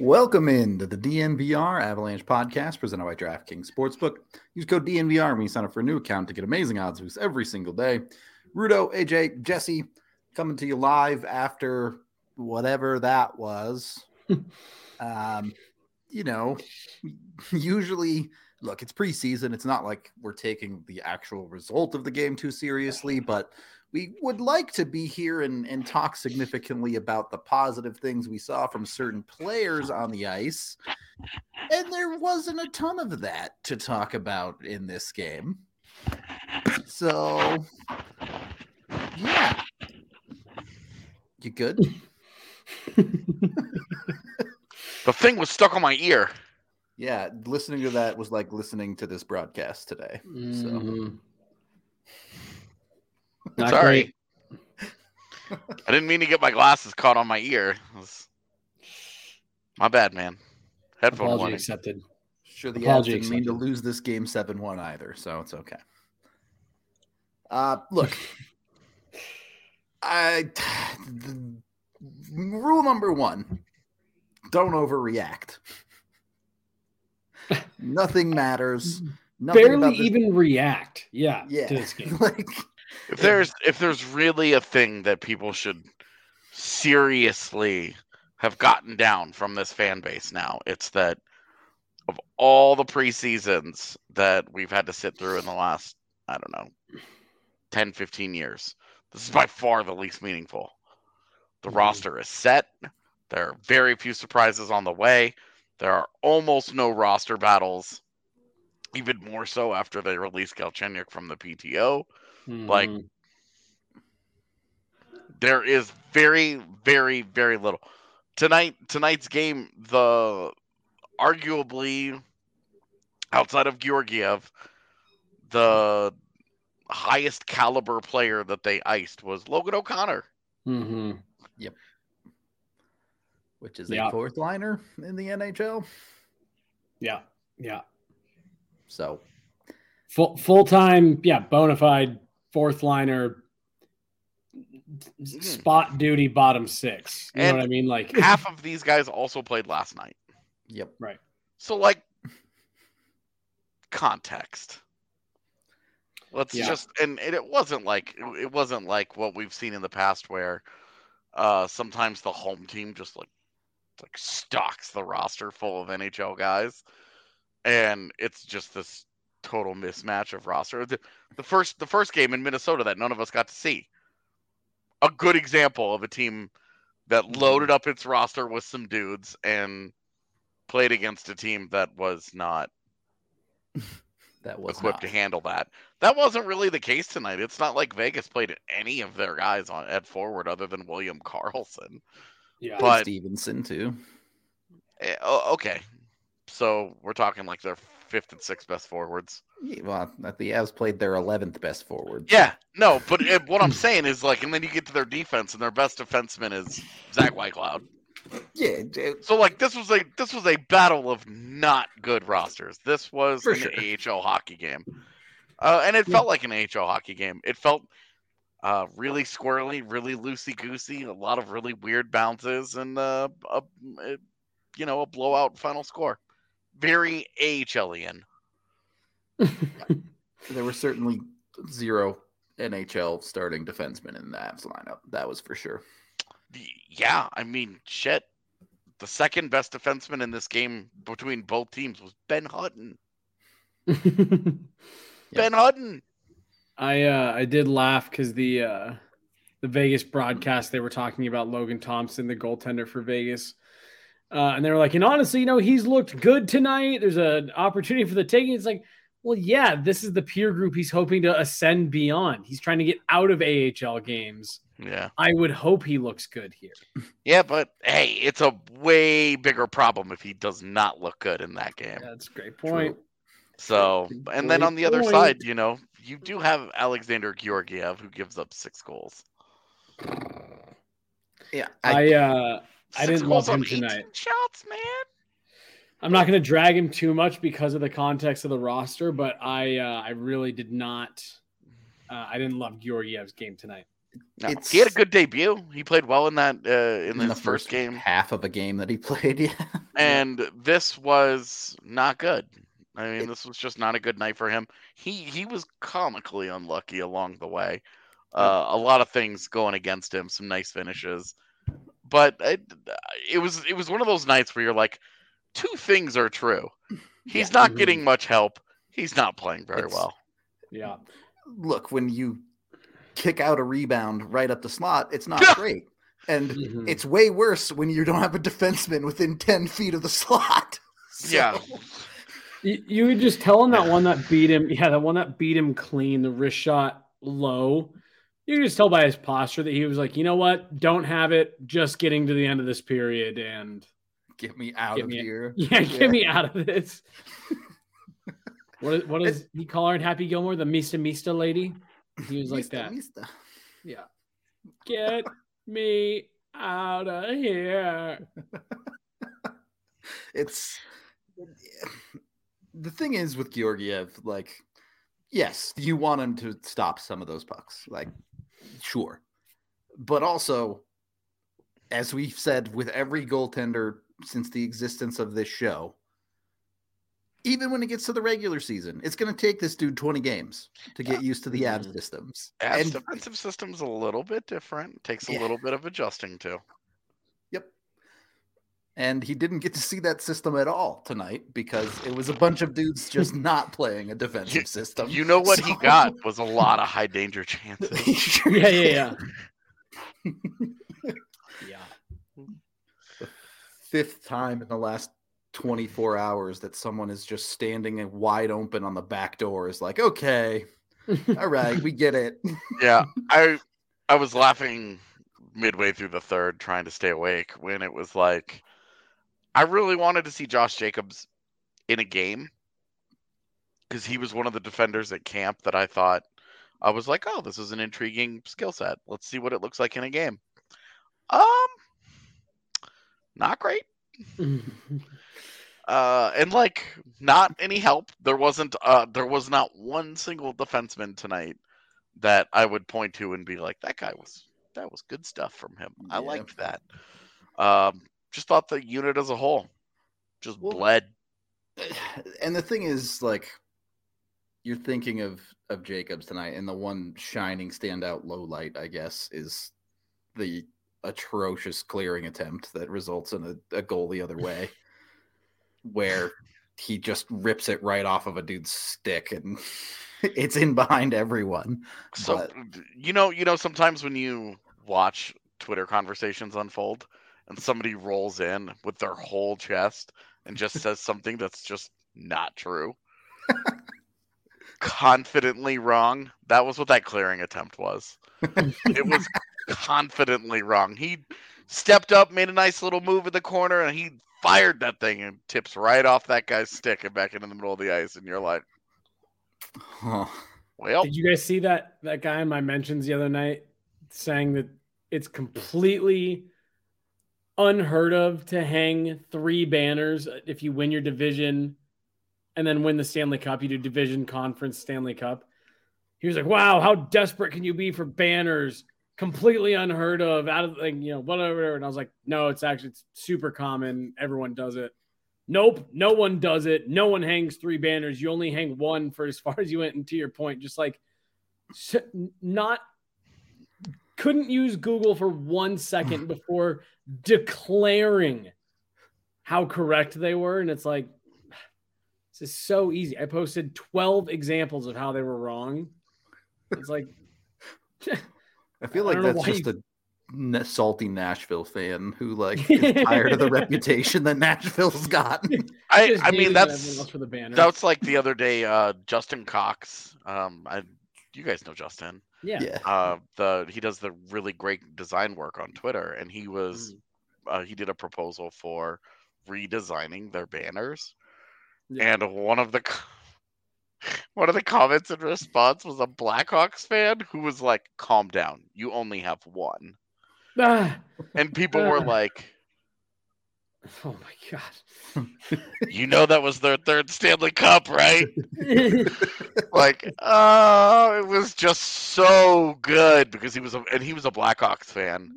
Welcome into the DNVR Avalanche podcast presented by DraftKings Sportsbook. Use code DNVR when you sign up for a new account to get amazing odds boosts every single day. Rudo, AJ, Jesse coming to you live after whatever that was. um, you know, usually, look, it's preseason. It's not like we're taking the actual result of the game too seriously, but we would like to be here and, and talk significantly about the positive things we saw from certain players on the ice. And there wasn't a ton of that to talk about in this game. So, yeah. You good? The thing was stuck on my ear. Yeah, listening to that was like listening to this broadcast today. So, Mhm. Not Sorry. great. I didn't mean to get my glasses caught on my ear. Was- My bad, man. Headphone Apology warning. accepted. sure the Apology Avs didn't mean to lose this game 7 1 either, so it's okay. Uh, look, I the, rule number one don't overreact. Nothing matters. Nothing Barely about this- even react. Yeah, yeah. to this game. like If there's if there's really a thing that people should seriously have gotten down from this fan base now, it's that of all the preseasons that we've had to sit through in the last, I don't know, 10, 15 years, this is by far the least meaningful. The Mhm. roster is set. There are very few surprises on the way. There are almost no roster battles, even more so after they released Galchenyuk from the PTO Like, Mhm. there is very very very little tonight tonight's game the arguably outside of georgiev the highest caliber player that they iced was logan o'connor Mhm. which is Yeah. a fourth liner in the NHL. yeah, yeah. So Full full time, yeah, bona fide fourth liner, spot duty, bottom six. You know what I mean? Like half of these guys also played last night yep. Right. So like context let's Yeah. just and, and it wasn't like it wasn't like what we've seen in the past where uh sometimes the home team just like like stocks the roster full of nhl guys and it's just this total mismatch of roster the, the first the first game in minnesota that none of us got to see a good example of a team that loaded up its roster with some dudes and played against a team that was not That was equipped not. to handle that. That wasn't really the case tonight. It's not like Vegas played any of their guys on at forward other than William Karlsson. yeah, but- Stephenson too. Eh, oh, okay, so we're talking like their fifth and sixth best forwards. Yeah, well, the Avs played their eleventh best forward. Yeah, no, but eh, what I'm saying is like, and then you get to their defense, and their best defenseman is Zach Whitecloud. yeah. it- So like, this was a this was a battle of not good rosters. This was For an sure. AHL hockey game, uh, and it felt like an AHL hockey game. It felt uh, really squirrely, really loosey goosey, a lot of really weird bounces, and uh, a, a, you know a blowout final score. Very AHLian. There were certainly zero NHL starting defensemen in the Avs lineup. That was for sure. Yeah, I mean, shit. the second best defenseman in this game between both teams was Ben Hutton. Ben Hutton. I uh, I did laugh because the uh, the Vegas broadcast they were talking about Logan Thompson, the goaltender for Vegas, uh, and they were like, and honestly, you know, he's looked good tonight. There's an opportunity for the taking. It's like, well, yeah, this is the peer group he's hoping to ascend beyond. He's trying to get out of AHL games. Yeah. I would hope he looks good here. Yeah, but hey, it's a way bigger problem if he does not look good in that game. That's a great point. So, Good and then on the other side, you know, you do have Alexander Georgiev who gives up six goals. Yeah, I uh, I didn't love him tonight. Shots, man. I'm not going to drag him too much because of the context of the roster, but I uh, I really did not. Uh, I didn't love Georgiev's game tonight. No, he had a good debut. He played well in that uh, in, in his the first game, half of a game that he played. Yeah, and this was not good. I mean, It- this was just not a good night for him. He he was comically unlucky along the way. Uh, a lot of things going against him. Some nice finishes, but it, it was it was one of those nights where you're like, two things are true. He's not Mhm. getting much help. He's not playing very It's- well. Yeah, look when you kick out a rebound right up the slot, it's not great, and Mhm. it's way worse when you don't have a defenseman within ten feet of the slot. So- Yeah. you, you would just tell him that one that beat him. Yeah, that one that beat him clean, the wrist shot low. You could just tell by his posture that he was like, you know what, don't have it. Just getting to the end of this period, and get me out Get of me- here. yeah, get me out of this. what is, what does he call her in Happy Gilmore? The Mista Mista lady. He was like Mista, that. Mista. Yeah. Get me out of here. It's the thing is with Georgiev, like, yes, you want him to stop some of those pucks, like, sure, but also, as we've said with every goaltender since the existence of this show, even when it gets to the regular season, it's going to take this dude 20 games to get used to the ab Mhm. systems. Ab's And defensive system's a little bit different. Takes a Yeah. little bit of adjusting to. Yep. And he didn't get to see that system at all tonight because it was a bunch of dudes just not playing a defensive system. You know what he got was a lot of high danger chances. He Yeah, yeah, yeah. yeah. Fifth time in the last 24 hours that someone is just standing and wide open on the back door is like, okay, all right, we get it. yeah, I I was laughing midway through the third, trying to stay awake when it was like, I really wanted to see Josh Jacobs in a game because he was one of the defenders at camp that I thought I was like, oh, this is an intriguing skill set. Let's see what it looks like in a game. Um, not great. Uh, and like not any help. There wasn't. Uh, there was not one single defenseman tonight that I would point to and be like, that guy was that was good stuff from him. I liked that. Um, just thought the unit as a whole just Well, bled. And the thing is, like, you're thinking of of Jacobs tonight, and the one shining standout low light, I guess, is the atrocious clearing attempt that results in a, a goal the other way, where he just rips it right off of a dude's stick and it's in behind everyone. So but- you know, you know, sometimes when you watch Twitter conversations unfold and somebody rolls in with their whole chest and just says something that's just not true. confidently wrong. That was what that clearing attempt was. it was confidently wrong. He stepped up, made a nice little move in the corner, and he fired that thing and tips right off that guy's stick and back into the middle of the ice. And you're like, Huh. well, Did you guys see that that guy in my mentions the other night saying that it's completely unheard of to hang three banners if you win your division and then win the Stanley Cup, you do division conference Stanley Cup. He was like, "Wow, how desperate can you be for banners? Completely unheard of, out of like you know whatever." And I was like, "No, it's actually it's super common. Everyone does it." Nope, no one does it. No one hangs three banners. You only hang one for as far as you went. And to your point, just like not couldn't use Google for one second before declaring how correct they were, and it's like this is so easy. I posted 12 examples of how they were wrong. It's like I feel like don't that's just you- a n- salty Nashville fan who like is tired of the reputation that Nashville's gotten. I, I mean that's everyone else for the banner. that's like the other day. Uh, Justin Cox. Um, I, you guys know Justin. Yeah. Yeah. Uh, the he does the really great design work on Twitter, and he was Mm. uh, he did a proposal for redesigning their banners, Yeah. and one of the one of the comments in response was a Blackhawks fan who was like, "Calm down, you only have one," Ah, and people were Uh. like, oh my god. "You know that was their third Stanley Cup, right?" like, oh, it was just so good because he was a and he was a Blackhawks fan.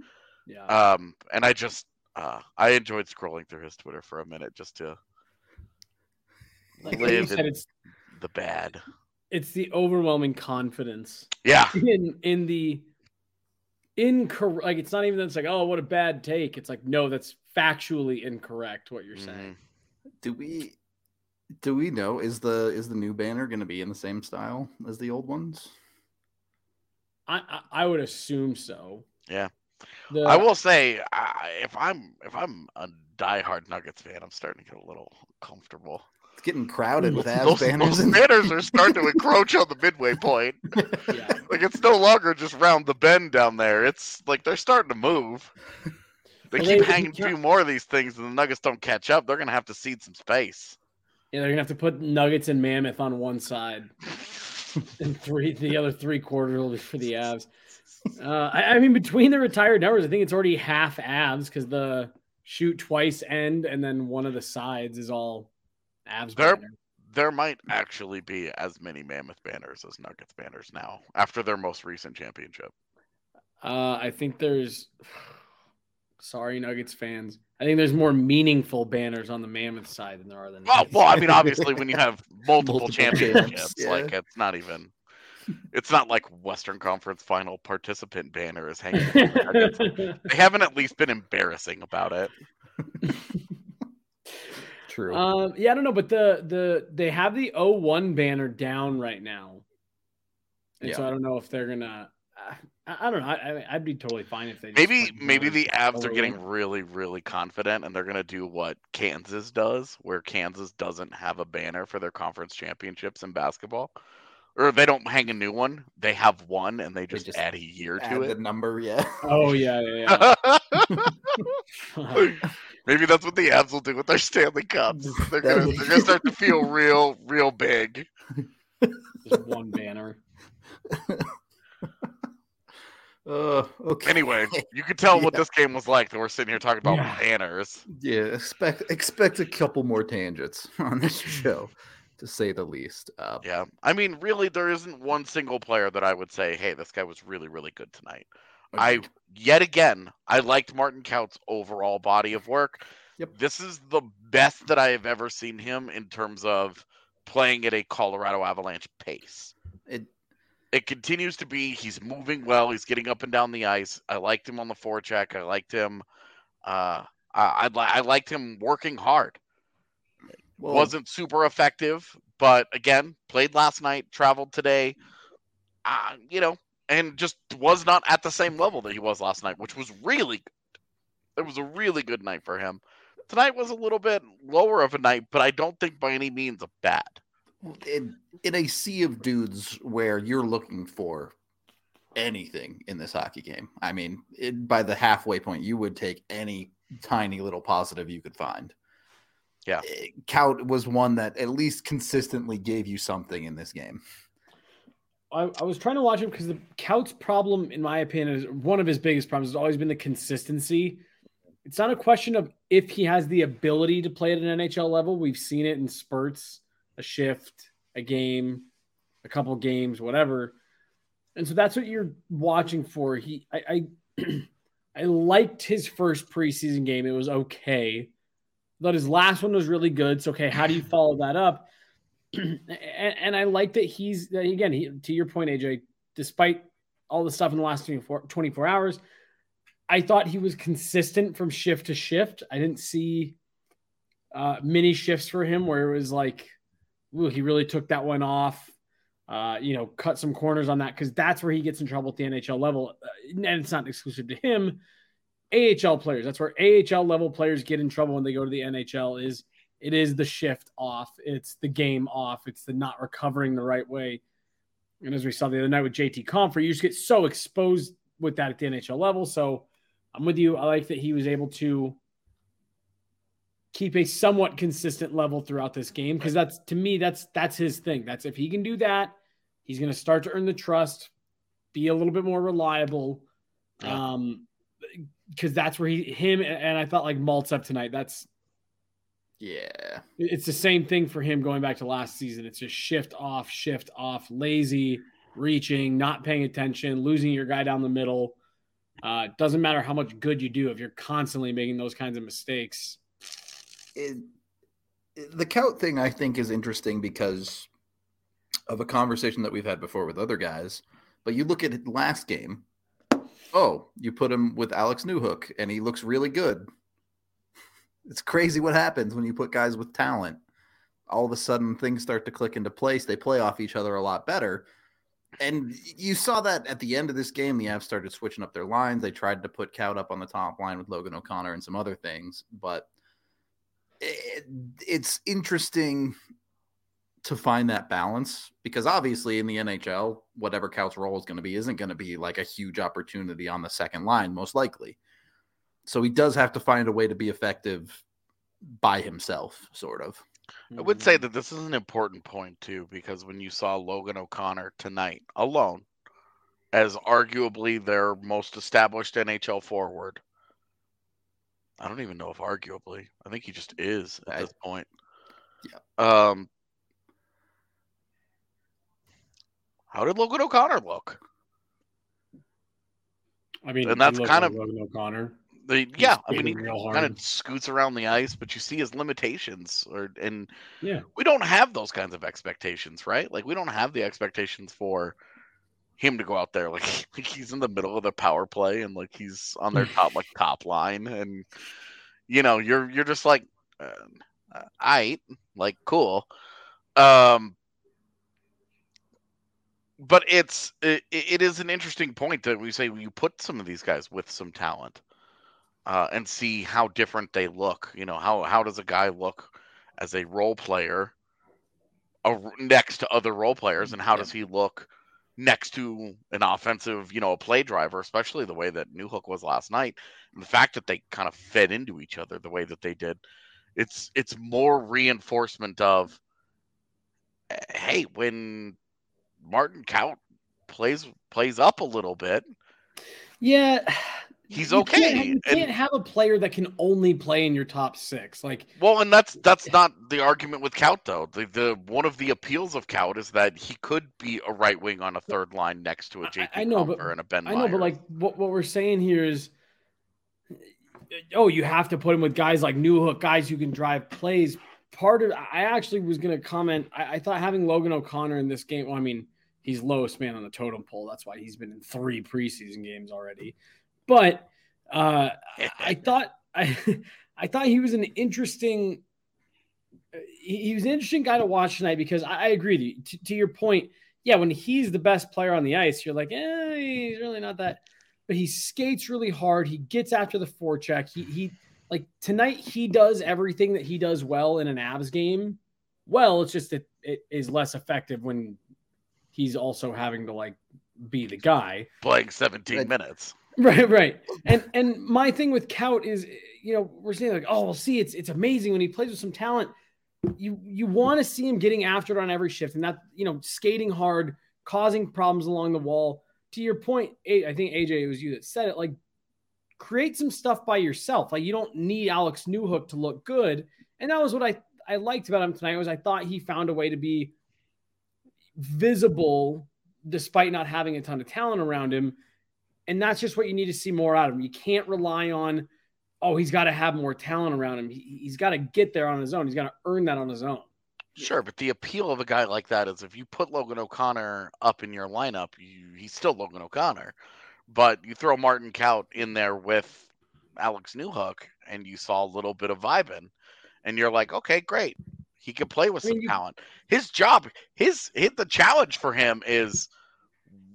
yeah. Um, and I just uh, I enjoyed scrolling through his Twitter for a minute just to like you live said, in it's the bad. it's the overwhelming confidence Yeah, in in the incorrect like it's not even that it's like oh what a bad take it's like no that's factually incorrect what you're saying mm-hmm. Do we do we know is the is the new banner going to be in the same style as the old ones? I, I I would assume so Yeah. The- I will say I, if I'm if I'm a diehard Nuggets fan, I'm starting to get a little comfortable. It's getting crowded with Avs Those, banners. those banners are starting to encroach on the midway point. yeah. Like it's no longer just round the bend down there. It's like they're starting to move. They keep they- hanging a few more of these things, and the Nuggets don't catch up. They're gonna have to cede some space. yeah they're gonna have to put Nuggets and Mammoth on one side and three the other three quarters will be for the Avs. Uh, I, I mean, between the retired numbers, I think it's already half Avs because the shoot twice end and then one of the sides is all Avs. They're- banner. there might actually be as many Mammoth banners as Nuggets banners now after their most recent championship. Uh, I think there's. Sorry, Nuggets fans. I think there's more meaningful banners on the Mammoth side than there are the Well, Nuggets. well, I mean, obviously, when you have multiple, Multiple championships, yeah. like it's not even. It's not like Western Conference Final participant banner is hanging. on the they haven't at least been embarrassing about it. True. um, yeah, I don't know, but the the they have the 01 banner down right now, and so I don't know if they're gonna. Uh, I, I don't know. I, I, I'd be totally fine if they. just Maybe put maybe the Avs are getting it. really really confident and they're gonna do what Kansas does, where Kansas doesn't have a banner for their conference championships in basketball, or they don't hang a new one. They have one and they just, just add a year Add to the it. number, yeah. Oh yeah, yeah, yeah. Maybe that's what the Avs will do with their Stanley Cups. They're gonna, they're gonna start to feel real, real big. Just one banner. Uh, okay. Anyway, you could tell what this game was like that we're sitting here talking about Yeah. banners. Yeah, expect expect a couple more tangents on this show, to say the least. Uh, Yeah. I mean, really, there isn't one single player that I would say, hey, this guy was really, really good tonight. I yet again, I liked Martin Kaut's overall body of work. Yep. This is the best that I have ever seen him in terms of playing at a Colorado Avalanche pace. It, continues to be he's moving well, he's getting up and down the ice. I liked him on the forecheck. I liked him uh I I, I liked him working hard. well, Wasn't super effective, but again, played last night, traveled today. Uh, you know, and just was not at the same level that he was last night, which was really good. It was a really good night for him. Tonight was a little bit lower of a night, but I don't think by any means a bad. In, in a sea of dudes where you're looking for anything in this hockey game. I mean, it, by the halfway point, you would take any tiny little positive you could find. Yeah. Eh, Kaut was one that at least consistently gave you something in this game. I, I was trying to watch him because the Kaut's problem, in my opinion, is one of his biggest problems has always been the consistency. It's not a question of if he has the ability to play at an NHL level. We've seen it in spurts, a shift, a game, a couple games, whatever. And so that's what you're watching for. He, I, I, I liked his first preseason game. It was okay. Thought his last one was really good. So okay, how do you follow that up? and, and I like that he's again. He, to your point, AJ. Despite all the stuff in the last 24, 24 hours, I thought he was consistent from shift to shift. I didn't see uh, mini shifts for him where it was like, he really took that one off. Uh, you know, cut some corners on that because that's where he gets in trouble at the NHL level. Uh, and it's not exclusive to him. AHL players, that's where AHL level players get in trouble when they go to the NHL. Is it is the shift off, it's the game off, it's the not recovering the right way. And as we saw the other night with JT Compher, you just get so exposed with that at the NHL level. So I'm with you. I like that he was able to keep a somewhat consistent level throughout this game because that's to me that's that's his thing. That's if he can do that, he's going to start to earn the trust, be a little bit more reliable. Um because that's where he him and I thought like Malt's up tonight. That's yeah. It's the same thing for him going back to last season. It's just shift off, shift off, lazy, reaching, not paying attention, losing your guy down the middle. Uh, doesn't matter how much good you do if you're constantly making those kinds of mistakes. It, the Kaut thing, I think, is interesting because of a conversation that we've had before with other guys. But you look at last game. Oh, you put him with Alex Newhook, and he looks really good. It's crazy what happens when you put guys with talent. All of a sudden, things start to click into place. They play off each other a lot better. And you saw that at the end of this game, the Avs started switching up their lines. They tried to put Kaut up on the top line with Logan O'Connor and some other things, but it, it's interesting to find that balance because obviously in the NHL, whatever Kaut's role is going to be isn't going to be like a huge opportunity on the second line, most likely. So he does have to find a way to be effective by himself, sort of. I would say that this is an important point too, because when you saw Logan O'Connor tonight alone, as arguably their most established NHL forward, I don't even know if arguably. I think he just is at I, this point. Yeah. Um. How did Logan O'Connor look? I mean, and that's kind of Logan O'Connor. The, yeah, I mean, he kind of scoots around the ice, but you see his limitations, or and yeah, we don't have those kinds of expectations, right? Like we don't have the expectations for him to go out there like, like he's in the middle of the power play and like he's on their top like top line, and you know, you're you're just like, uh, I like cool, um, but it's it, it is an interesting point that we say you put some of these guys with some talent uh, and see how different they look. You know, how how does a guy look as a role player uh, next to other role players, and how yeah. does he look next to an offensive, you know, a play driver, especially the way that Newhook was last night, and the fact that they kind of fed into each other the way that they did. It's it's more reinforcement of, hey, when Martin Kaut plays plays up a little bit. Yeah, he's you okay. Can't, you can't and, have a player that can only play in your top six. Like, well, and that's that's not the argument with Kaut though. The, the one of the appeals of Kaut is that he could be a right wing on a third line next to a JT I, I know, but, and a Ben. I know, but like what what we're saying here is, oh, you have to put him with guys like Newhook, guys who can drive plays. Part of I actually was going to comment. I, I thought having Logan O'Connor in this game. Well, I mean, he's lowest man on the totem pole. That's why he's been in three preseason games already. But uh, I thought I, I thought he was an interesting. He, was an interesting guy to watch tonight because I, I agree to, you. to, to your point. Yeah, when he's the best player on the ice, you're like, eh, he's really not that. But he skates really hard. He gets after the forecheck. He he like tonight he does everything that he does well in an Avs game. Well, it's just that it is less effective when he's also having to like be the guy playing 17 minutes Right, right. And and my thing with Kaut is, you know, we're saying like, oh, we'll see, it's it's amazing when he plays with some talent. You you want to see him getting after it on every shift, and that you know, skating hard, causing problems along the wall. To your point, I think AJ, it was you that said it. Like, create some stuff by yourself. Like, you don't need Alex Newhook to look good, and that was what I I liked about him tonight. Was I thought he found a way to be visible despite not having a ton of talent around him and that's just what you need to see more out of him. You can't rely on, oh, he's got to have more talent around him. He, he's got to get there on his own. He's got to earn that on his own. Sure, but the appeal of a guy like that is if you put Logan O'Connor up in your lineup, you, he's still Logan O'Connor. But you throw Martin Kaut in there with Alex Newhook, and you saw a little bit of vibing. and you're like, okay, great, he can play with I mean, some you- talent. His job, his hit the challenge for him is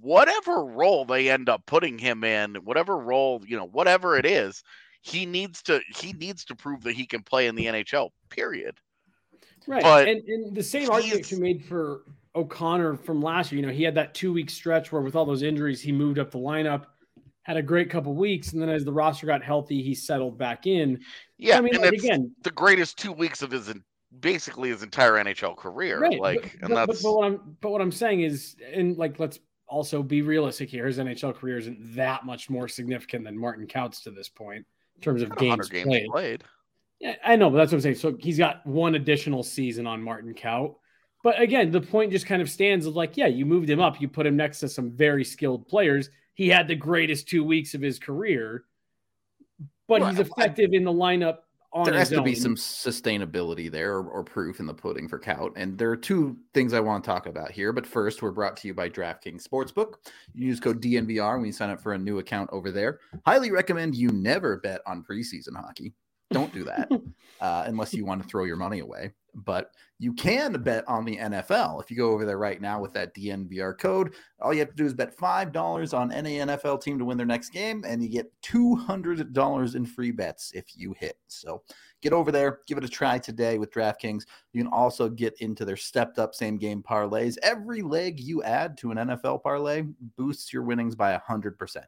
whatever role they end up putting him in, whatever role you know, whatever it is, he needs to he needs to prove that he can play in the NHL. Period. Right. But and, and the same argument you made for O'Connor from last year. You know, he had that two week stretch where with all those injuries, he moved up the lineup, had a great couple weeks, and then as the roster got healthy, he settled back in. Yeah, I mean, and like, it's again, the greatest two weeks of his basically his entire NHL career. right. Like, but, and but- that's but, what I'm but what I'm saying is, and like let's also be realistic here. His NHL career isn't that much more significant than Martin Kaut's to this point in terms of games, games played. played. Yeah, I know, but that's what I'm saying. So he's got one additional season on Martin Kaut. But again, the point just kind of stands of like, yeah, you moved him up, you put him next to some very skilled players. He had the greatest two weeks of his career, but Well, he's I- effective in the lineup there has to be some sustainability there or, or proof in the pudding for Kaut. And there are two things I want to talk about here. But first, we're brought to you by DraftKings Sportsbook. You use code DNVR when you sign up for a new account over there. Highly recommend you never bet on preseason hockey. Don't do that uh, unless you want to throw your money away. But you can bet on the NFL. If you go over there right now with that DNVR code, all you have to do is bet $5 on any NFL team to win their next game, and you get $200 in free bets if you hit. So get over there, give it a try today with DraftKings. You can also get into their stepped up same game parlays. Every leg you add to an NFL parlay boosts your winnings by 100%.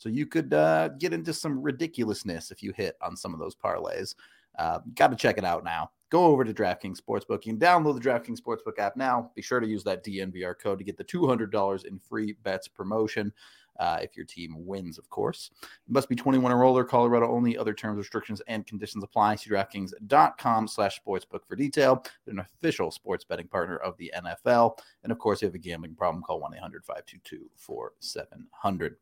So you could uh, get into some ridiculousness if you hit on some of those parlays. Uh, Got to check it out now. Go over to DraftKings Sportsbook. Can download the DraftKings Sportsbook app now. Be sure to use that DNVR code to get the $200 in free bets promotion. Uh, if your team wins, of course. You must be 21 or older, Colorado only. Other terms, restrictions, and conditions apply. See DraftKings.com slash sportsbook for detail. They're an official sports betting partner of the NFL. And of course, if you have a gambling problem, call 1 800 522 4700.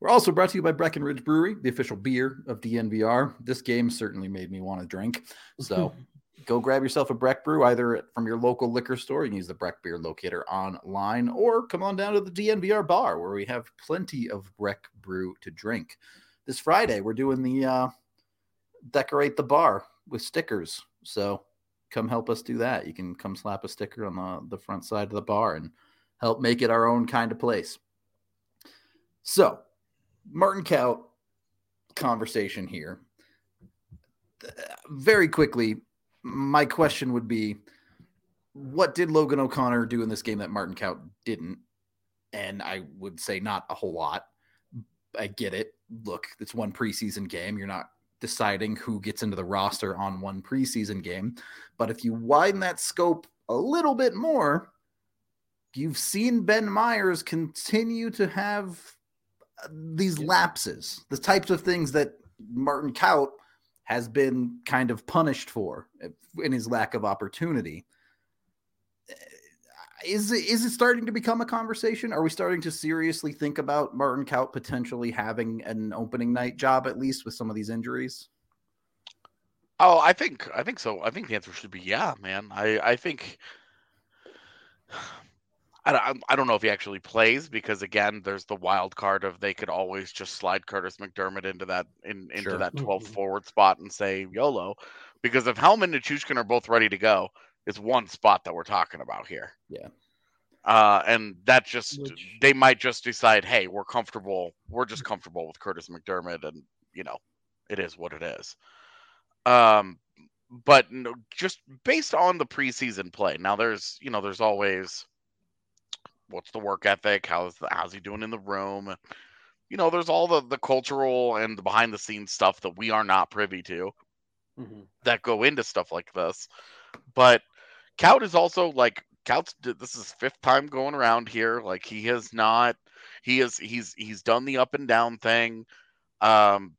We're also brought to you by Breckenridge Brewery, the official beer of DNVR. This game certainly made me want to drink. So go grab yourself a Breck Brew either from your local liquor store. You can use the Breck Beer Locator online or come on down to the DNVR bar where we have plenty of Breck Brew to drink. This Friday, we're doing the uh, decorate the bar with stickers. So come help us do that. You can come slap a sticker on the, the front side of the bar and help make it our own kind of place. So, Martin Kaut conversation here. Very quickly, my question would be what did Logan O'Connor do in this game that Martin Kaut didn't? And I would say not a whole lot. I get it. Look, it's one preseason game. You're not deciding who gets into the roster on one preseason game. But if you widen that scope a little bit more, you've seen Ben Meyers continue to have these lapses, the types of things that Martin Kaut has been kind of punished for uh, in his lack of opportunity. Uh, Is it, is it starting to become a conversation? Are we starting to seriously think about Martin Kaut potentially having an opening night job at least with some of these injuries? Oh, I think I think so. I think the answer should be yeah, man. I I think I don't, I don't know if he actually plays because again, there's the wild card of they could always just slide Kurtis MacDermid into that in into Sure. that 12th Mhm. forward spot and say YOLO, because if Helm and Nichushkin are both ready to go, it's one spot that we're talking about here. Yeah. Uh, and that just Which- they might just decide, hey, we're comfortable. We're just comfortable with Kurtis MacDermid, and you know, it is what it is. Um, but no, just based on the preseason play. Now, there's you know, there's always what's the work ethic? How's the, how's he doing in the room? You know, there's all the the cultural and the behind the scenes stuff that we are not privy to Mhm. that go into stuff like this. But Kaut is also like Kaut's this is fifth time going around here. Like he has not he is he's he's done the up and down thing. Um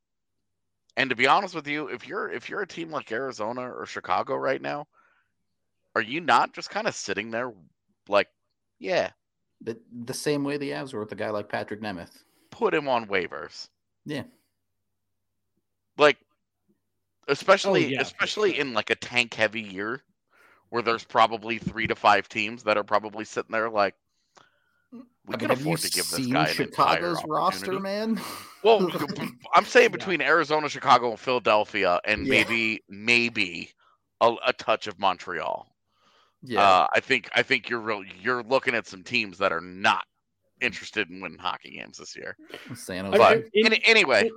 and to be honest with you, if you're if you're a team like Arizona or Chicago right now, are you not just kind of sitting there like, yeah, The, the same way the Avs were with a guy like Patrik Nemeth. put him on waivers? Yeah. Like especially oh, yeah, especially in like a tank heavy year where there's probably three to five teams that are probably sitting there like We I can mean, have you afford to give this guy an Chicago's entire roster, man? Well, I'm saying Yeah. between Arizona, Chicago, and Philadelphia, and Yeah. maybe maybe a, a touch of Montreal. Yeah, Uh, I think I think you're real. You're looking at some teams that are not interested in winning hockey games this year. San Jose. But in- any, anyway,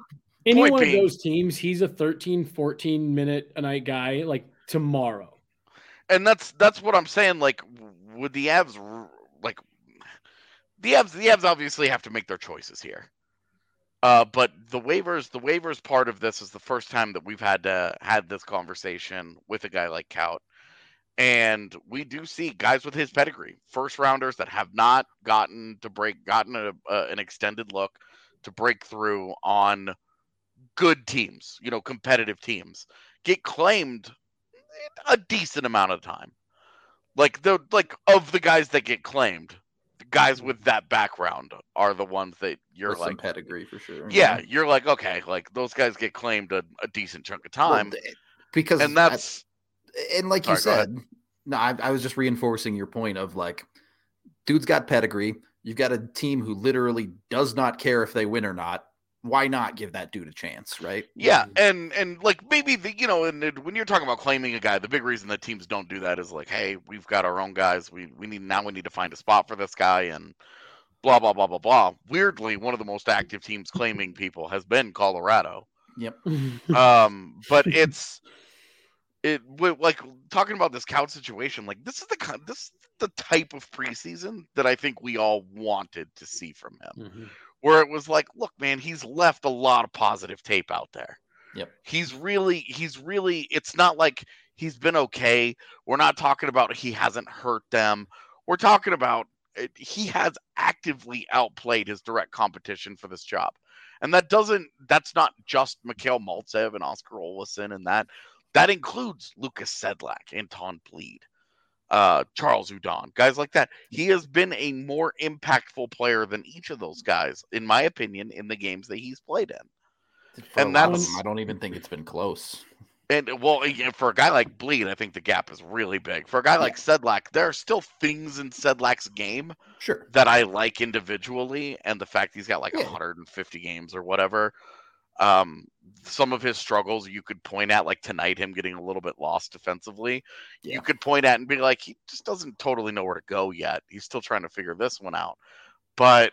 Any Point one being- of those teams, he's a 13, 14 minute a night guy like tomorrow. and that's that's what I'm saying. Like, would the Avs like the Avs? The Avs obviously have to make their choices here. Uh, but the waivers, the waivers part of this is the first time that we've had to had this conversation with a guy like Kaut, and we do see guys with his pedigree, first rounders that have not gotten to break, gotten a, uh, an extended look to break through on good teams, you know, competitive teams, get claimed a decent amount of time. Like the like of the guys that get claimed, the guys with that background are the ones that you're With some like, pedigree for sure. yeah, you're like, okay, like those guys get claimed a, a decent chunk of Well, time, th- because and I- that's and like you Sorry, go ahead. said, no, I, I was just reinforcing your point of like, dude's got pedigree. You've got a team who literally does not care if they win or not. Why not give that dude a chance, right? Yeah, and and like maybe the you know, and it- when you're talking about claiming a guy, the big reason that teams don't do that is like, hey, we've got our own guys. We we need now we need to find a spot for this guy and blah blah blah blah blah. Weirdly, one of the most active teams claiming people has been Colorado. Yep. Um, but it's it like talking about this Kaut situation. Like this is the kind this is the type of preseason that I think we all wanted to see from him Mhm. where it was like, look, man, he's left a lot of positive tape out there. Yep. He's really, he's really, it's not like he's been okay. We're not talking about he hasn't hurt them. We're talking about it, he has actively outplayed his direct competition for this job. And that doesn't, that's not just Mikhail Maltsev and Oskar Olausson and that. That includes Lukas Sedlak, Anton Blidh, uh, Charles Hudon, guys like that. He has been a more impactful player than each of those guys, in my opinion, in the games that he's played in. For And a lot of that's- them, I don't even think it's been close. And well, for a guy like Blidh, I think the gap is really big. For a guy like Sedlak, there are still things in Sedlak's game Sure. that I like individually, and the fact he's got like Yeah. 150 games or whatever. Um, some of his struggles you could point at, like tonight, him getting a little bit lost defensively. Yeah. You could point at and be like, he just doesn't totally know where to go yet. He's still trying to figure this one out. But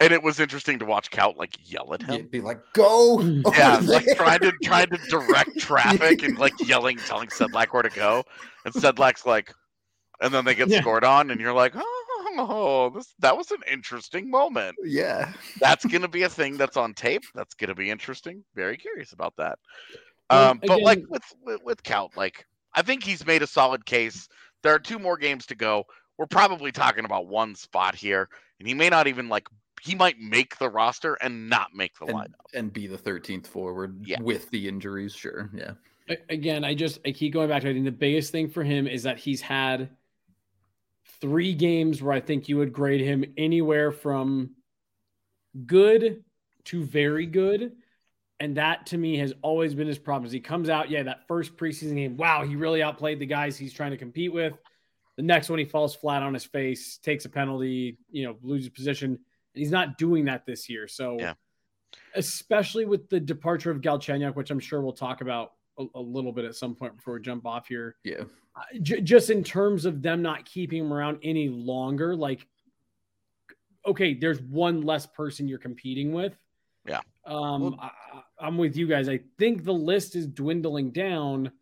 and it was interesting to watch Kaut like yell at him. You'd be like, go. Yeah, over like there." trying to trying to direct traffic and like yelling, telling Sedlak where to go, and Sedlak's like, and then they get Yeah. scored on, and you're like, oh, this that was an interesting moment. Yeah. That's gonna be a thing that's on tape. That's gonna be interesting. Very curious about that. Well, Um, but like with, with with Kaut, like I think he's made a solid case. There are two more games to go. We're probably talking about one spot here, and he may not even like. He might make the roster and not make the lineup. And, and be the 13th forward Yeah. with the injuries. Sure. Yeah. Again, I just I keep going back to it. I think the biggest thing for him is that he's had three games where I think you would grade him anywhere from good to very good. And that to me has always been his problem. Is he comes out, yeah, that first preseason game, wow, he really outplayed the guys he's trying to compete with. The next one, he falls flat on his face, takes a penalty, you know, loses position. And he's not doing that this year. So, Yeah. especially with the departure of Galchenyuk, which I'm sure we'll talk about a, a little bit at some point before we jump off here. Yeah. Uh, j- just in terms of them not keeping him around any longer, like, okay, there's one less person you're competing with. Yeah. Um, Well- I, I- I'm with you guys. I think the list is dwindling down.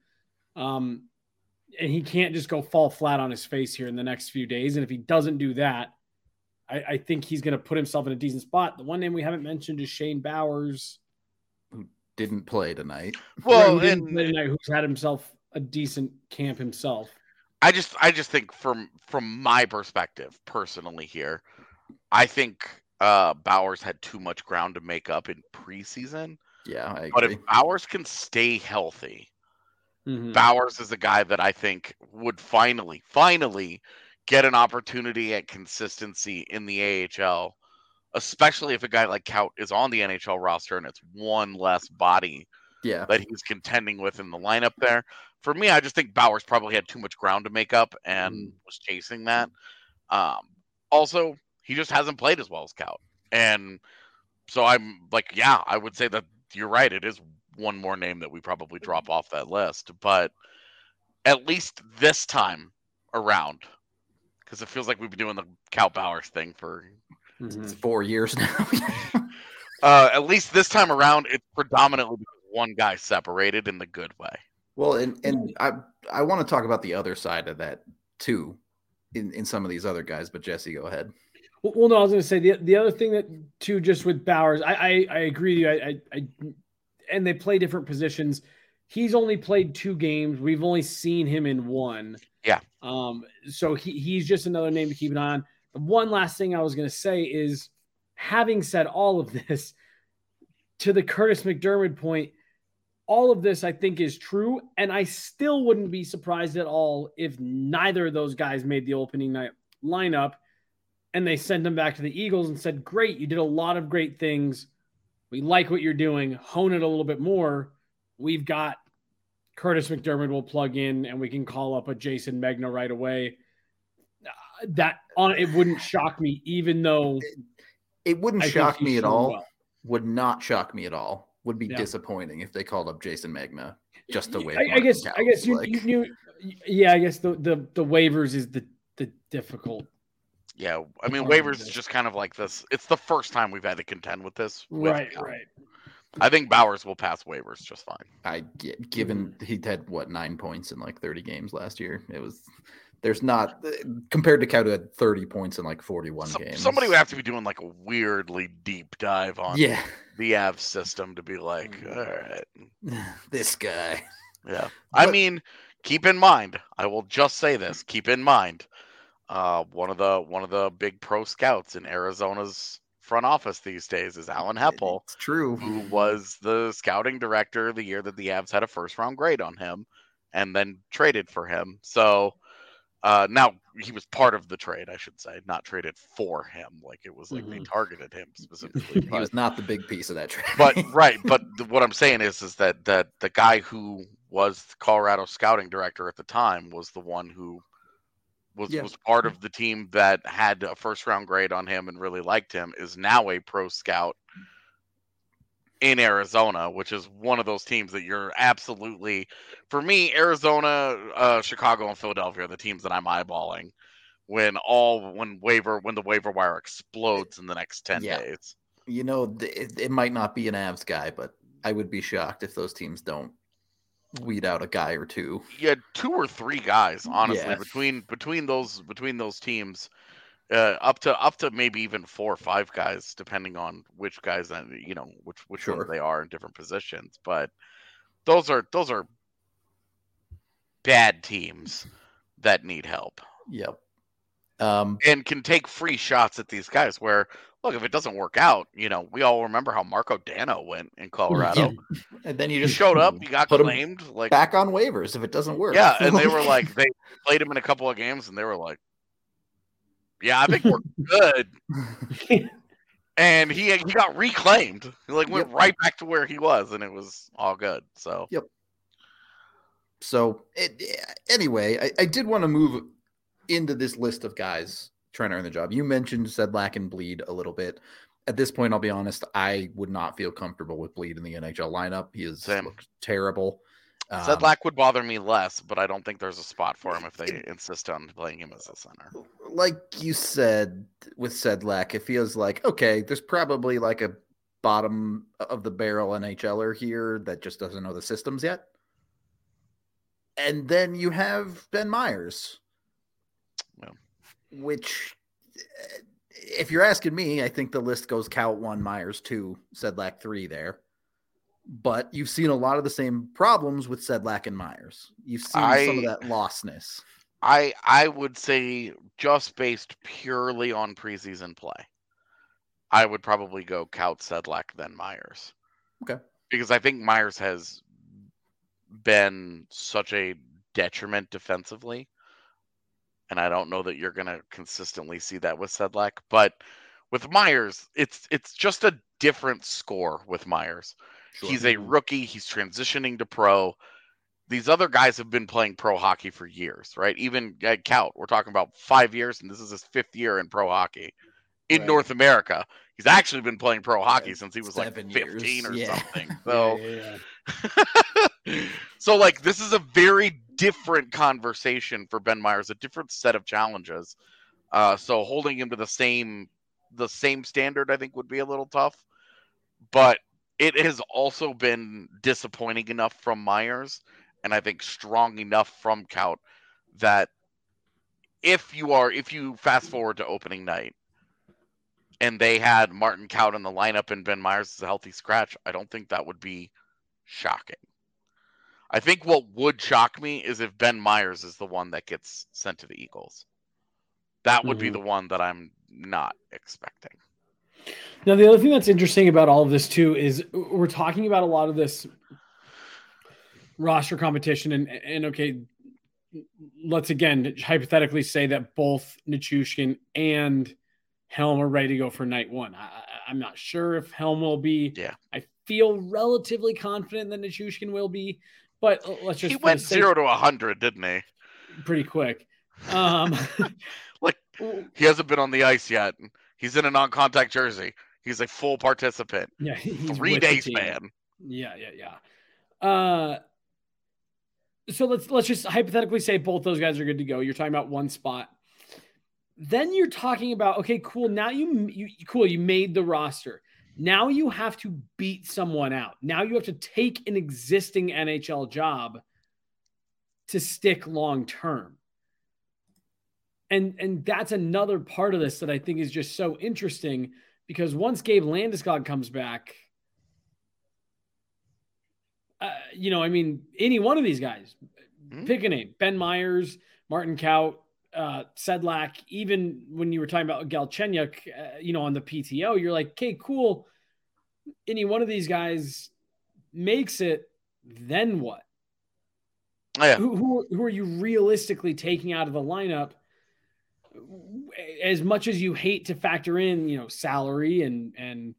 Um, and he can't just go fall flat on his face here in the next few days. And if he doesn't do that, I, I think he's going to put himself in a decent spot. The one name we haven't mentioned is Shane Bowers. Who didn't play tonight. Well, and play tonight, who's had himself a decent camp himself. I just I just think from from my perspective personally here, I think uh Bowers had too much ground to make up in preseason. Yeah. I But if Bowers can stay healthy, Mhm. Bowers is a guy that I think would finally, finally get an opportunity at consistency in the AHL, especially if a guy like Kaut is on the NHL roster and it's one less body yeah. that he's contending with in the lineup there. For me, I just think Bowers probably had too much ground to make up and Mm. was chasing that. Um, also, he just hasn't played as well as Kaut, and so I'm like, yeah, I would say that you're right. It is one more name that we probably drop off that list, but at least this time around, because it feels like we've been doing the Kaut Bowers thing for Mhm. Four years now. uh, at least this time around, it's predominantly because one guy separated in the good way. Well, and and I I want to talk about the other side of that too, in in some of these other guys. But Jesse, go ahead. Well, well, no, I was going to say the the other thing that too, just with Bowers, I I, I agree with you. I, I, I and they play different positions. He's only played two games. We've only seen him in one. Yeah. Um. So he he's just another name to keep an eye on. The one last thing I was going to say is, having said all of this, to the Kurtis MacDermid point, all of this I think is true, and I still wouldn't be surprised at all if neither of those guys made the opening night lineup and they sent them back to the Eagles and said, Great, you did a lot of great things. We like what you're doing. Hone it a little bit more. We've got Kurtis MacDermid will plug in and we can call up a Jason Megna right away. Uh, That on it wouldn't shock me, even though It wouldn't I shock me at all. well. Would not shock me at all. Would be Yeah. disappointing if they called up Jason Megna just the way. I, I guess I guess you, you knew yeah, I guess the, the the waivers is the the difficult Yeah, I mean, waivers is just kind of like this. It's the first time we've had to contend with this. with right, Kaut. right. I think Bowers will pass waivers just fine. I get given Mm-hmm. he had what nine points in like 30 games last year. It was there's not compared to who had 30 points in like 41 So- games. somebody would have to be doing like a weirdly deep dive on Yeah. the Avs system to be like, Mm. all right, this guy. yeah. I mean, keep in mind. I will just say this. Keep in mind. Uh, one of the one of the big pro scouts in Arizona's front office these days is Alan Hepple. It's true. who was the scouting director the year that the Avs had a first round grade on him and then traded for him. So uh, now he was part of the trade, I should say, not traded for him. Like it was like they Mhm. targeted him specifically. He but, was not the big piece of that trade. but right, but the, what I'm saying is, is that that the guy who was the Colorado scouting director at the time was the one who was Yeah. was part of the team that had a first round grade on him and really liked him is now a pro scout in Arizona, which is one of those teams that you're absolutely for me, Arizona, uh, Chicago, and Philadelphia are the teams that I'm eyeballing when all when waiver when the waiver wire explodes in the next ten Yeah. days. you know, it, it might not be an Avs guy, but I would be shocked if those teams don't weed out a guy or two. Yeah, two or three guys honestly Yeah. between between those between those teams uh, up to up to maybe even four or five guys depending on which guys and you know which which Sure. ones they are in different positions but those are those are bad teams that need help Yep. Um, and can take free shots at these guys where look if it doesn't work out you know we all remember how Marko Dano went in colorado and then you just showed up you got claimed like back on waivers if it doesn't work. Yeah, and they were like, they played him in a couple of games, and they were like, "Yeah, I think we're good." And he he got reclaimed. He like went Yep. right back to where he was, and it was all good. So yep. So it, anyway, I, I did want to move into this list of guys trying to earn the job. You mentioned Sedlak and Blidh a little bit. At this point, I'll be honest, I would not feel comfortable with Blidh in the NHL lineup. He is terrible. Um, Sedlak would bother me less, but I don't think there's a spot for him if they insist on playing him as a center. like you said with Sedlak, it feels like okay, there's probably like a bottom of the barrel NHLer here that just doesn't know the systems yet. And then you have Ben Meyers, Yeah. which, eh, if you're asking me, I think the list goes Kaut one, Meyers two, Sedlak three there. But you've seen a lot of the same problems with Sedlak and Meyers. You've seen some of that lostness. I I would say just based purely on preseason play, I would probably go Kaut Sedlak then Meyers. Okay. Because I think Meyers has been such a detriment defensively. And I don't know that you're gonna consistently see that with Sedlak. But with Meyers, it's it's just a different score with Meyers. He's a rookie, he's transitioning to pro. these other guys have been playing pro hockey for years, right? Even at we're talking about five years, and this is his fifth year in pro hockey in Right. North America. He's actually been playing pro hockey since he was like years, 15 or yeah. something. So, Yeah, yeah, yeah. so like this is a very different conversation for Ben Meyers, a different set of challenges. Uh, so holding him to the same the same standard, I think, would be a little tough. But it has also been disappointing enough from Meyers, and I think strong enough from Kaut that if you are if you fast forward to opening night and they had Martin Kaut in the lineup and Ben Meyers is a healthy scratch, I don't think that would be shocking. I think what would shock me is if Ben Meyers is the one that gets sent to the Eagles. That would be Mhm. the one that I'm not expecting. Now, the other thing that's interesting about all of this too is we're talking about a lot of this roster competition, and and okay, let's again hypothetically say that both Nichushkin and Helm are ready to go for night one. I, I'm not sure if Helm will be. Yeah. I feel relatively confident that Nichushkin will be, but let's just he went zero to a hundred, didn't he? pretty quick. Um, Like he hasn't been on the ice yet. He's in a non-contact jersey. He's a full participant. yeah, he's Three days, man. Yeah, yeah, yeah. Uh, so let's let's just hypothetically say both those guys are good to go. You're talking about one spot. Then you're talking about okay, cool. Now you you cool. You made the roster. Now you have to beat someone out. Now you have to take an existing NHL job to stick long term. And and that's another part of this that I think is just so interesting because once Gabe Landeskog comes back, uh, you know, I mean, any one of these guys, Mhm. pick a name: Ben Meyers, Martin Kaut, uh, Sedlak. Even when you were talking about Galchenyuk, uh, you know, on the PTO, you're like, okay, cool. Any one of these guys makes it, then what? Oh, Yeah. Who, who, who are you realistically taking out of the lineup? As much as you hate to factor in, you know, salary and and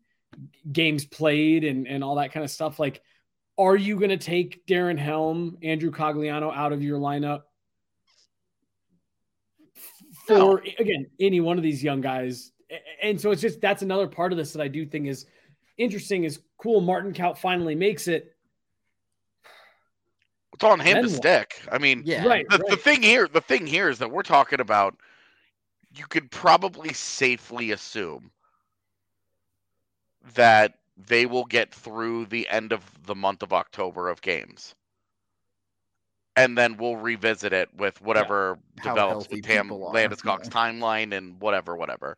games played and and all that kind of stuff, like, are you going to take Darren Helm, Andrew Cogliano out of your lineup for No. again any one of these young guys? And so it's just that's another part of this that I do think is interesting. Is cool. Martin Kaut finally makes it. It's on him Then to stick. I mean, Yeah. Right. the, the thing here the thing here is that we're talking about you could probably safely assume that they will get through the end of the month of October of games. And then we'll revisit it with whatever How develops with Tam are, yeah. timeline and whatever, whatever.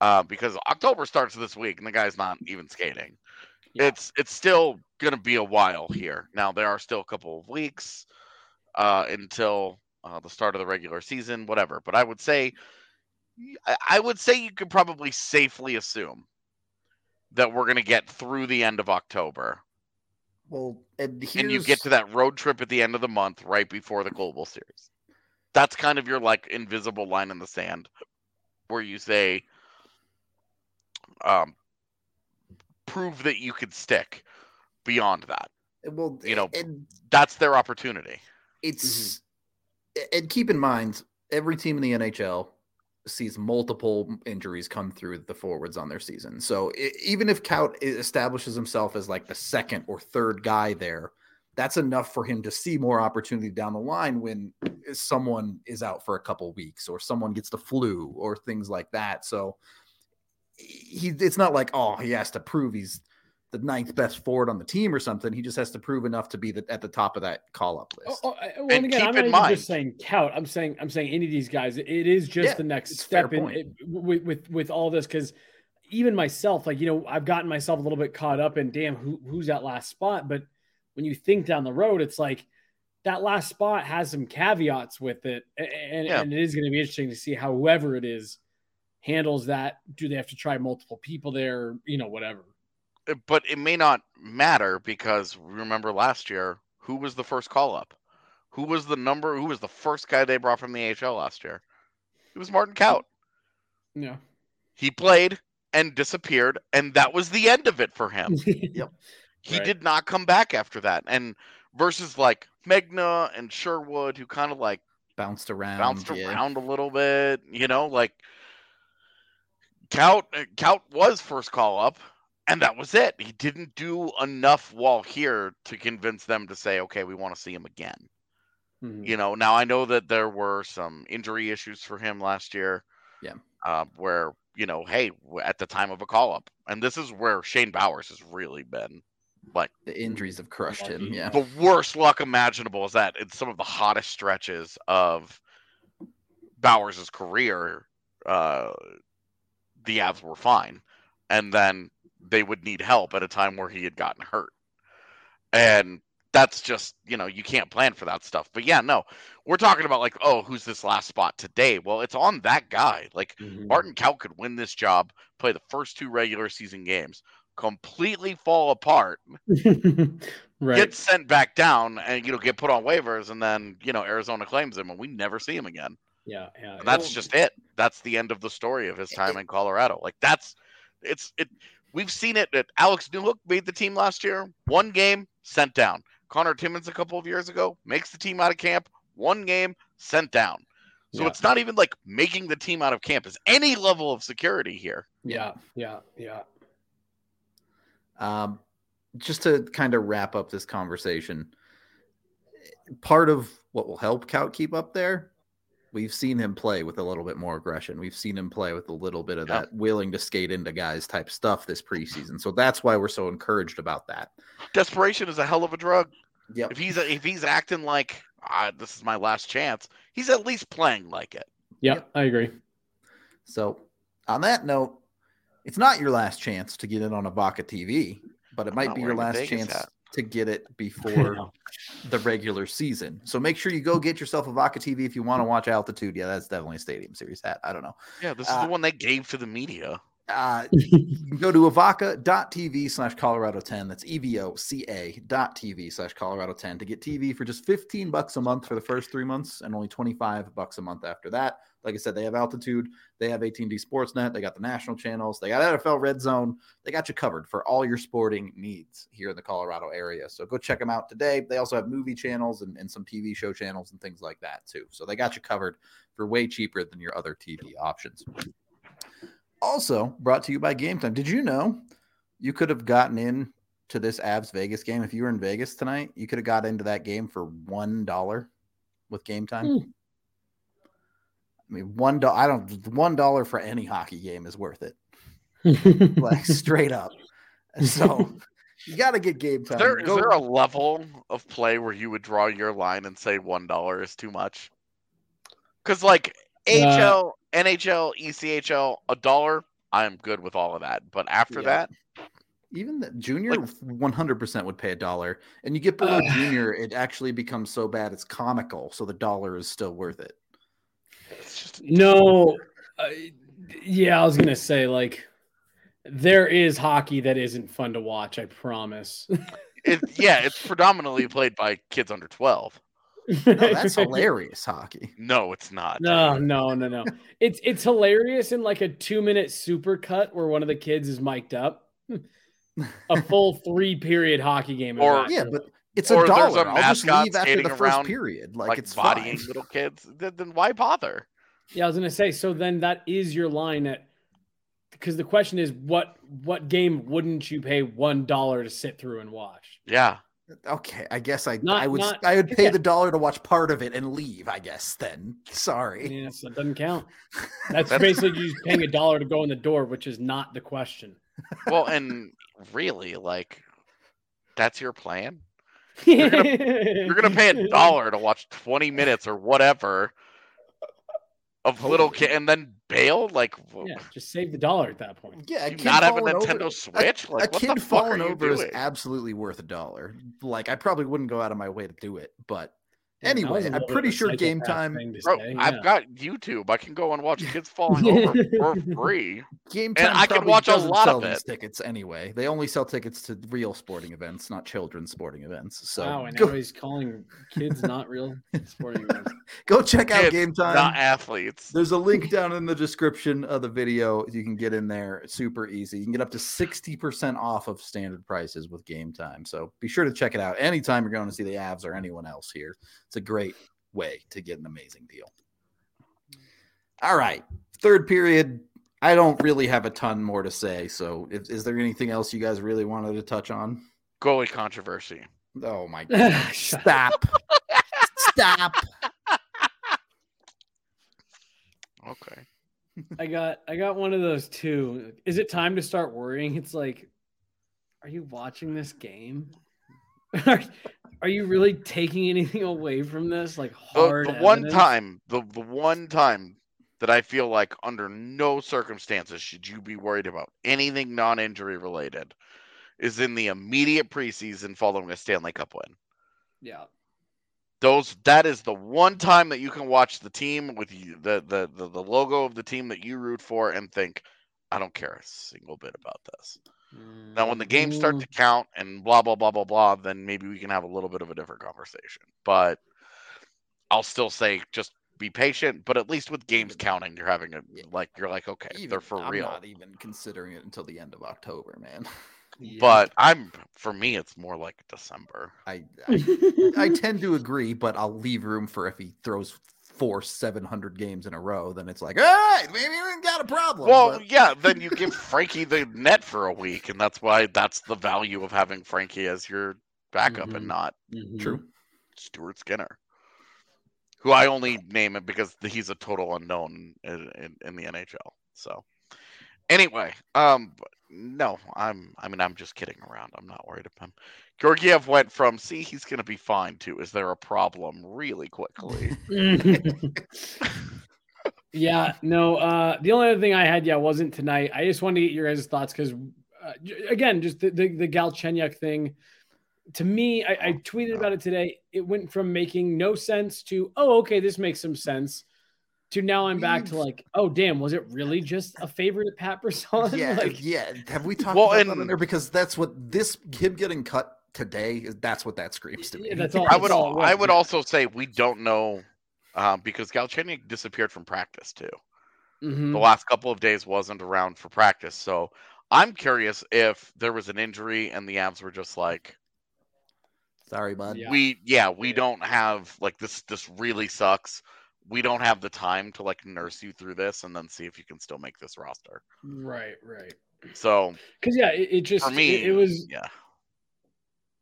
Uh, because October starts this week and the guy's not even skating. Yeah. It's it's still gonna be a while here. Now there are still a couple of weeks uh, until uh, the start of the regular season, whatever. But I would say, I- I would say you could probably safely assume that we're gonna get through the end of October, Well, and, and you get to that road trip at the end of the month, right before the global series. That's kind of your like invisible line in the sand, where you say, um, prove that you could stick beyond that. well, you know, and That's their opportunity. it's and keep in mind every team in the NHL sees multiple injuries come through the forwards on their season. So i even if Kaut establishes himself as like the second or third guy there, that's enough for him to see more opportunity down the line when someone is out for a couple weeks or someone gets the flu or things like that. So he it's not like oh he has to prove he's the ninth best forward on the team or something. He just has to prove enough to be the, at the top of that call up list. Oh, oh, I- well, And and again, keep I'm not even mind- just saying Kaut. I'm saying I'm saying any of these guys. It is just Yeah, the next it's a fair step in it, with, with with all this because even myself, like you know, I've gotten myself a little bit caught up in damn who who's that last spot. But when you think down the road, it's like that last spot has some caveats with it, and, Yeah. and it is going to be interesting to see how whoever it is handles that. Do they have to try multiple people there? You know, whatever. Uh, But it may not matter because remember last year, who was the first call up? Who was the number? Who was the first guy they brought from the AHL last year? It was Martin Kaut. Yeah. He played and disappeared, and that was the end of it for him. yep He Right. did not come back after that. And versus like Megna and Sherwood, who kind of like bounced around, bounced yeah. around a little bit. You know, like Kaut Kaut was first call up, and that was it. He didn't do enough while here to convince them to say, okay, we want to see him again. Mhm. You know, now I know that there were some injury issues for him last year. Yeah. Uh, where you know, hey, at the time of a call up, and this is where Shane Bowers has really been like The injuries have crushed him. Yeah. the worst luck imaginable. Is that in some of the hottest stretches of Bowers' career, uh, the Avs were fine, and then they would need help at a time where he had gotten hurt, and that's just you know you can't plan for that stuff. But yeah, no, we're talking about like oh who's this last spot today? Well, it's on that guy. Like Mhm. Martin Kaut could win this job, play the first two regular season games, completely fall apart, right. get sent back down, and you know get put on waivers, and then you know Arizona claims him, and we never see him again. yeah, yeah. And that's just it. That's the end of the story of his time in Colorado. Like that's it's it. We've seen it. That Alex Newhook made the team last year. One game sent down. Conor Timmins a couple of years ago makes the team out of camp. One game sent down. So Yeah. it's not even like making the team out of camp is any level of security here. Yeah, yeah, yeah. Um, just to kind of wrap up this conversation, part of what will help Kaut keep up there, we've seen him play with a little bit more aggression. We've seen him play with a little bit of Yeah. that willing to skate into guys type stuff this preseason. So that's why we're so encouraged about that. Desperation is a hell of a drug. Yep. If he's if he's acting like ah, this is my last chance, he's at least playing like it. Yeah, I agree. So on that note, it's not your last chance to get in on Evoca TV, but it I'm might be your last Vegas chance hat. To get it before the regular season. So make sure you go get yourself Evoca TV if you want to watch Altitude. Yeah, that's definitely a Stadium Series hat. I don't know. Yeah, this is Uh, the one they gave to the media. Uh, you can go to evoca.tv slash Colorado 10. That's E EVOCA dot TV slash Colorado 10 to get TV for just 15 bucks a month for the first three months and only 25 bucks a month after that. Like I said, they have Altitude, they have AT&T Sportsnet, they got the national channels, they got NFL Red Zone. They got you covered for all your sporting needs here in the Colorado area. So go check them out today. They also have movie channels and, and some TV show channels and things like that too. So they got you covered for way cheaper than your other TV options. Also brought to you by Game Time. Did you know you could have gotten in to this Avs Vegas game if you were in Vegas tonight? You could have got into that game for one dollar with Game Time. Hmm. I mean, one dollar. I don't. One dollar for any hockey game is worth it, like straight up. So you got to get Game Time. Is there, is Go- there a level of play where you would draw your line and say one dollar is too much? Because like AHL, NHL, ECHL, a dollar, I am good with all of that. But after Yeah. that, Even the junior, Like- one hundred percent would pay a dollar, and you get below Uh. junior, it actually becomes so bad it's comical. So the dollar is still worth it. It's just No, uh, yeah, I was gonna say like there is hockey that isn't fun to watch. I promise. it, yeah, it's predominantly played by kids under twelve. No, that's hilarious hockey. No, it's not. No, no, no, no. It's it's hilarious in like a two minute super cut where one of the kids is mic'd up. A full three period hockey game. Or- Yeah, but it's Or a there's dollar. a I'll just leave after the first period. Like, like, it's bodying fine. little kids, then, then why bother? Yeah, I was gonna say. So then that is your line at because the question is what what game wouldn't you pay one dollar to sit through and watch? Yeah, Okay, I guess I Not- I would not- I would pay yeah. the dollar to watch part of it and leave. I guess then. Sorry. Yeah, so it doesn't count. That's, That's- basically you paying a dollar to go in the door, which is not the question. well, and really, like, that's your plan. You're You're gonna pay a dollar to watch 20 minutes or whatever of little kid, and then bail. Like, Yeah, just save the dollar at that point. Yeah, you not have a falling over- Nintendo Switch? A, like, a what kid the fuck are falling you over is absolutely worth a dollar. Like I probably wouldn't go out of my way to do it, but Damn, that was Anyway, I'm pretty sure Game Time- Bro, say, I've yeah. got YouTube. I can go and watch kids falling over for free. Game And Time I can watch a lot sell of these it. tickets anyway. They only sell tickets to real sporting events, not children's sporting events. So wow, and go, now he's calling kids not real sporting events. go check out Kids, Game Time. Not athletes. There's a link down in the description of the video. You can get in there. It's super easy. You can get up to 60% off of standard prices with game time. So be sure to check it out anytime you're going to see the Avs or anyone else here. It's a great way to get an amazing deal. All right. Third period. I don't really have a ton more to say. So is, is there anything else you guys really wanted to touch on? Goalie controversy. Oh my God. Stop. Stop. Okay. I got I got one of those too. Is it time to start worrying? It's like, are you watching this game? are, you really taking anything away from this? Like hard. the one time, the, the one time that I feel like under no circumstances should you be worried about anything non-injury related is in the immediate preseason following a Stanley Cup win. Yeah. Those that is the one time that you can watch the team with you, the, the the the logo of the team that you root for and think, I don't care a single bit about this. Now, when the games start Mm, to count and blah blah blah blah blah, then maybe we can have a little bit of a different conversation. But I'll still say just be patient. But at least with games counting, you're having a like you're like okay, Even- they're for I'm real. not even considering it until the end of October, man. yeah. But I'm for me, it's more like December. I, I I tend to agree, but I'll leave room for if he throws four seven hundred games in a row, then it's like, all right, maybe we got a problem. Well, but- yeah, then you give Frankie the net for a week, and that's why that's the value of having Frankie as your backup Mhm. and not Mhm. true. Stuart Skinner, who I only name it because he's a total unknown in, in, in the NHL. So, anyway, um, no, I'm. I mean, I'm just kidding around. I'm not worried about him. Georgiev went from see he's going to be fine to is there a problem really quickly. yeah, no. Uh, the only other thing I had, yeah, wasn't tonight. I just wanted to get your guys' thoughts because, uh, again, just the the, the Galchenyuk thing. To me, I, I tweeted about it today. It went from making no sense to oh, okay, this makes some sense. To now, I'm back to like, oh, damn, was it really just a favorite of Pat Brisson? yeah, like, yeah. Have we talked Well, about that in there? Because that's what this him getting cut today. That's what that screams to me. Yeah, that's all- I would. all it al- was, I would yeah. also say we don't know um, because Galchenyuk disappeared from practice too. Mhm. the last couple of days wasn't around for practice. So I'm curious if there was an injury and the Avs were just like, Sorry, bud. Yeah. we yeah, we Yeah. don't have like this this really sucks. We don't have the time to like nurse you through this and then see if you can still make this roster. right, right. So Because yeah, it, it just for me, it, it was yeah.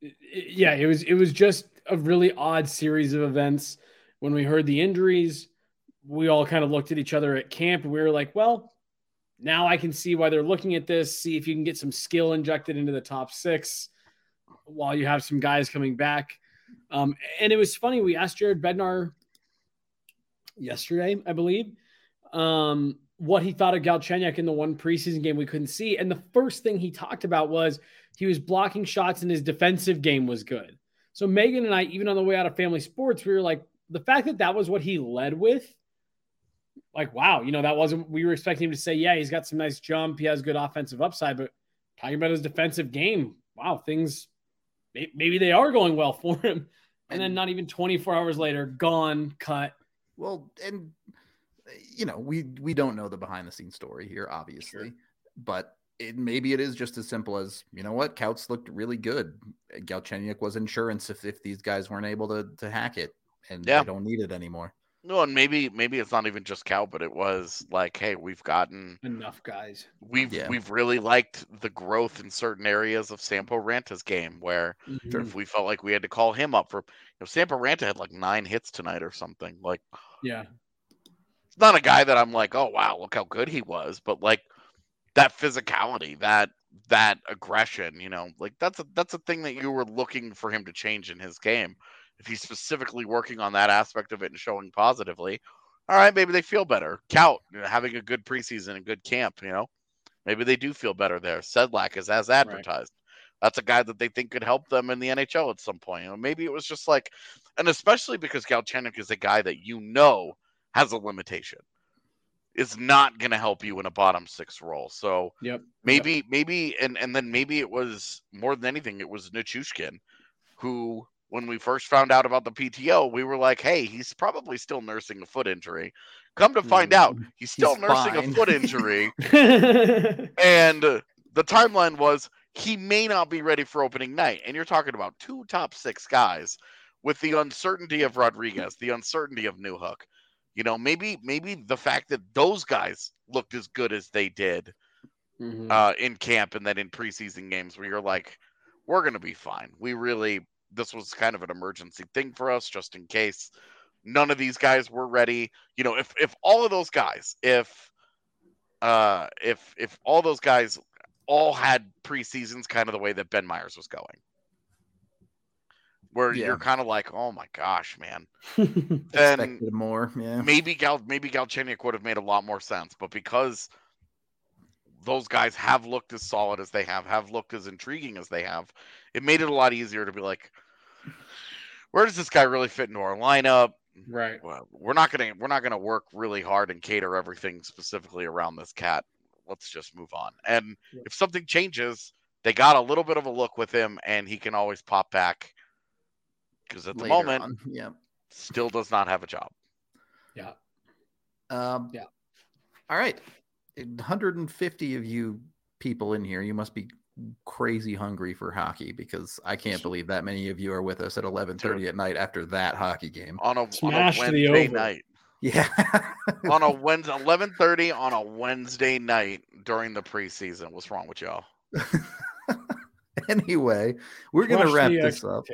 Yeah, it was it was just a really odd series of events. When we heard the injuries, we all kind of looked at each other at camp we were like, well, now I can see why they're looking at this, see if you can get some skill injected into the top six while you have some guys coming back. Um, and it was funny, we asked Jared Bednar yesterday, I believe, um, what he thought of Galchenyuk in the one preseason game we couldn't see. And the first thing he talked about was he was blocking shots and his defensive game was good. So Megan and I, even on the way out of family sports, we were like, the fact that that was what he led with, like, wow, you know, that wasn't, we were expecting him to say, yeah, he's got some nice jump. He has good offensive upside, but talking about his defensive game, wow, things, maybe they are going well for him. And then not even 24 hours later, gone, cut. Well, and you know, we we don't know the behind the scenes story here, obviously, but it, maybe it is just as simple as you know what, Kaut's looked really good. Galchenyuk was insurance if if these guys weren't able to to hack it, and Yeah. they don't need it anymore. No, and maybe maybe it's not even just Cal, but it was like, hey, we've gotten Enough guys. we've Yeah. we've really liked the growth in certain areas of Sampo Ranta's game where Mhm. if we felt like we had to call him up for you know Sampo Ranta had like nine hits tonight or something. Like Yeah. it's not a guy that I'm like, oh wow, look how good he was, but like that physicality, that that aggression, you know, like that's a that's a thing that you were looking for him to change in his game. If he's specifically working on that aspect of it and showing positively, all right, maybe they feel better. Kaut you know, having a good preseason and good camp, you know, maybe they do feel better there. Sedlak is as advertised. That's a guy that they think could help them in the NHL at some point. You know, maybe it was just like and especially because Galchenyuk is a guy that you know has a limitation, is not going to help you in a bottom six role. So Yep. maybe, yep. maybe, and and then maybe it was more than anything, it was Nichushkin, who when we first found out about the PTO, we were like, hey, he's probably still nursing a foot injury. Come to find out, mm, he's still he's nursing fine. a foot injury. and the timeline was he may not be ready for opening night. And you're talking about two top six guys with the uncertainty of Rodriguez, the uncertainty of Newhook. You know, maybe maybe the fact that those guys looked as good as they did mm-hmm. uh, in camp and then in preseason games, where you're like, we're gonna be fine. We really this was kind of an emergency thing for us, just in case none of these guys were ready. You know, if if all of those guys, if uh if if all those guys all had preseasons kind of the way that Ben Meyers was going. Where yeah. you're kind of like, oh my gosh, man. then Expected more, yeah. Maybe Gal maybe Galchenyuk would have made a lot more sense, but because those guys have looked as solid as they have, have looked as intriguing as they have, it made it a lot easier to be like, where does this guy really fit into our lineup? Right. Well, we're not gonna we're not gonna work really hard and cater everything specifically around this cat. Let's just move on. And yeah. if something changes, they got a little bit of a look with him, and he can always pop back. Because at the Later moment, on. yeah, still does not have a job. Yeah. Um, yeah. All right. 150 of you people in here, you must be crazy hungry for hockey because I can't believe that many of you are with us at 11:30 at night after that hockey game on a, on a Wednesday night. Yeah, on a Wednesday 11:30 on a Wednesday night during the preseason. What's wrong with y'all? anyway, we're going to wrap this up.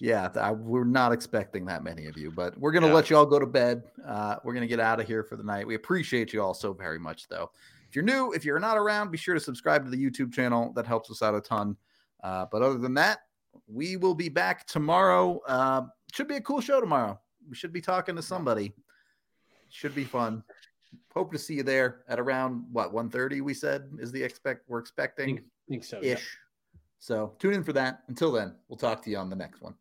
Yeah, I, we're not expecting that many of you, but we're going to yeah. let you all go to bed. Uh, we're going to get out of here for the night. We appreciate you all so very much, though. If you're new, if you're not around, be sure to subscribe to the YouTube channel. That helps us out a ton. Uh, but other than that, we will be back tomorrow. Uh, should be a cool show tomorrow. We should be talking to somebody. Should be fun. Hope to see you there at around what 1:30 we said is the expect we're expecting. I think, think so. Ish. Yeah. So tune in for that. Until then, we'll talk to you on the next one.